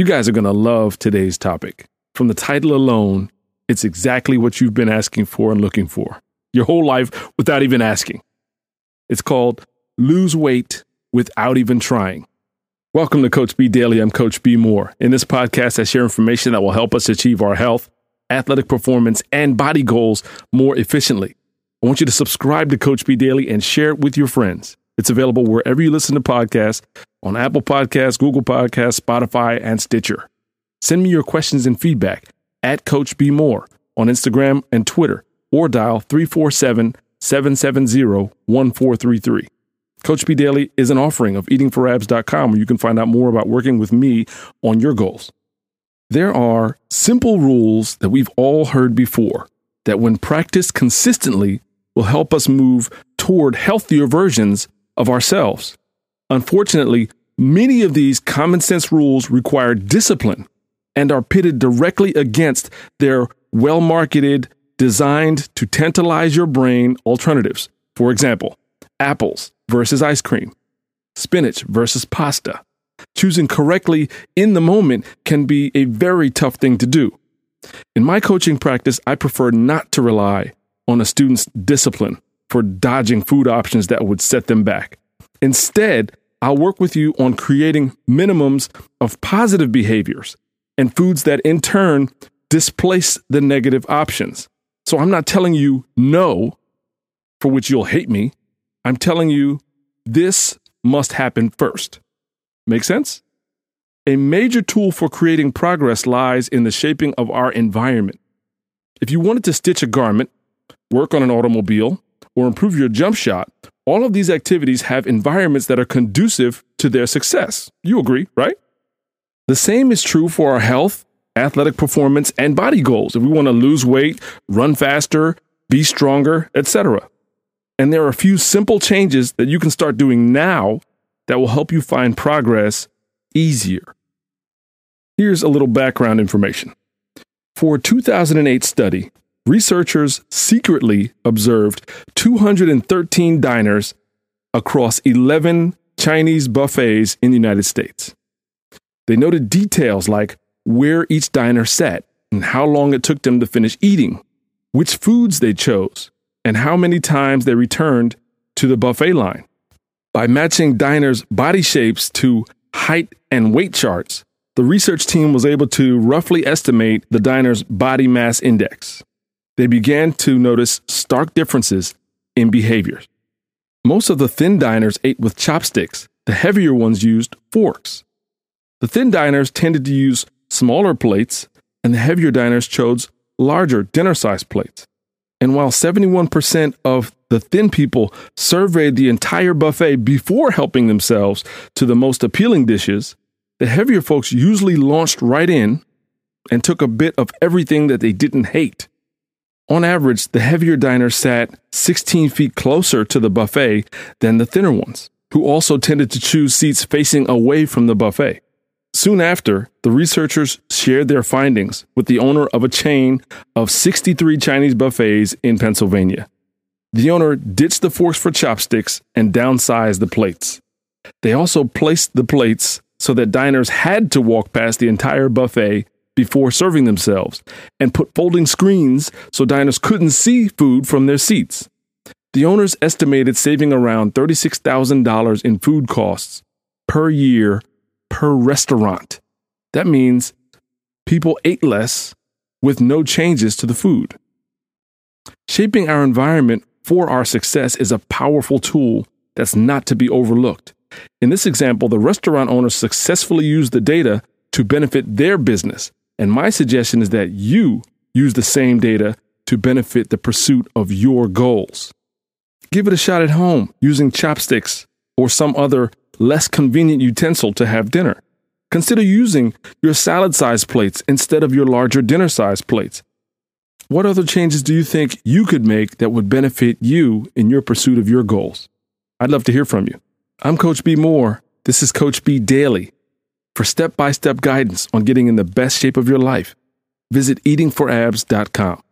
You guys are going to love today's topic. From the title alone, it's exactly what you've been asking for and looking for your whole life without even asking. It's called Lose Weight Without Even Trying. Welcome to Coach B Daily. I'm Coach B Moore. In this podcast, I share information that will help us achieve our health, athletic performance, and body goals more efficiently. I want you to subscribe to Coach B Daily and share it with your friends. It's available wherever you listen to podcasts on Apple Podcasts, Google Podcasts, Spotify, and Stitcher. Send me your questions and feedback at Coach B Moore on Instagram and Twitter or dial 347 770 1433. Coach B Daily is an offering of eatingforabs.com where you can find out more about working with me on your goals. There are simple rules that we've all heard before that, when practiced consistently, will help us move toward healthier versions of ourselves. Unfortunately, many of these common sense rules require discipline and are pitted directly against their well marketed, designed to tantalize your brain alternatives. For example, apples versus ice cream, spinach versus pasta. Choosing correctly in the moment can be a very tough thing to do. In my coaching practice, I prefer not to rely on a student's discipline for dodging food options that would set them back. Instead, I'll work with you on creating minimums of positive behaviors and foods that in turn displace the negative options. So I'm not telling you no, for which you'll hate me. I'm telling you this must happen first. Make sense? A major tool for creating progress lies in the shaping of our environment. If you wanted to stitch a garment, work on an automobile, or improve your jump shot, all of these activities have environments that are conducive to their success. You agree, right? The same is true for our health, athletic performance, and body goals. If we want to lose weight, run faster, be stronger, etc. And there are a few simple changes that you can start doing now that will help you find progress easier. Here's a little background information. For a 2008 study, researchers secretly observed 213 diners across 11 Chinese buffets in the United States. They noted details like where each diner sat and how long it took them to finish eating, which foods they chose, and how many times they returned to the buffet line. By matching diners' body shapes to height and weight charts, the research team was able to roughly estimate the diner's body mass index they began to notice stark differences in behavior. Most of the thin diners ate with chopsticks, the heavier ones used forks. The thin diners tended to use smaller plates, and the heavier diners chose larger dinner sized plates. And while 71% of the thin people surveyed the entire buffet before helping themselves to the most appealing dishes, the heavier folks usually launched right in and took a bit of everything that they didn't hate. On average, the heavier diners sat 16 feet closer to the buffet than the thinner ones, who also tended to choose seats facing away from the buffet. Soon after, the researchers shared their findings with the owner of a chain of 63 Chinese buffets in Pennsylvania. The owner ditched the forks for chopsticks and downsized the plates. They also placed the plates so that diners had to walk past the entire buffet before serving themselves and put folding screens so diners couldn't see food from their seats. The owners estimated saving around $36,000 in food costs per year per restaurant. That means people ate less with no changes to the food. Shaping our environment for our success is a powerful tool that's not to be overlooked. In this example, the restaurant owners successfully used the data to benefit their business and my suggestion is that you use the same data to benefit the pursuit of your goals. Give it a shot at home using chopsticks or some other less convenient utensil to have dinner. Consider using your salad sized plates instead of your larger dinner sized plates. What other changes do you think you could make that would benefit you in your pursuit of your goals? I'd love to hear from you. I'm Coach B Moore. This is Coach B Daily. For step by step guidance on getting in the best shape of your life, visit eatingforabs.com.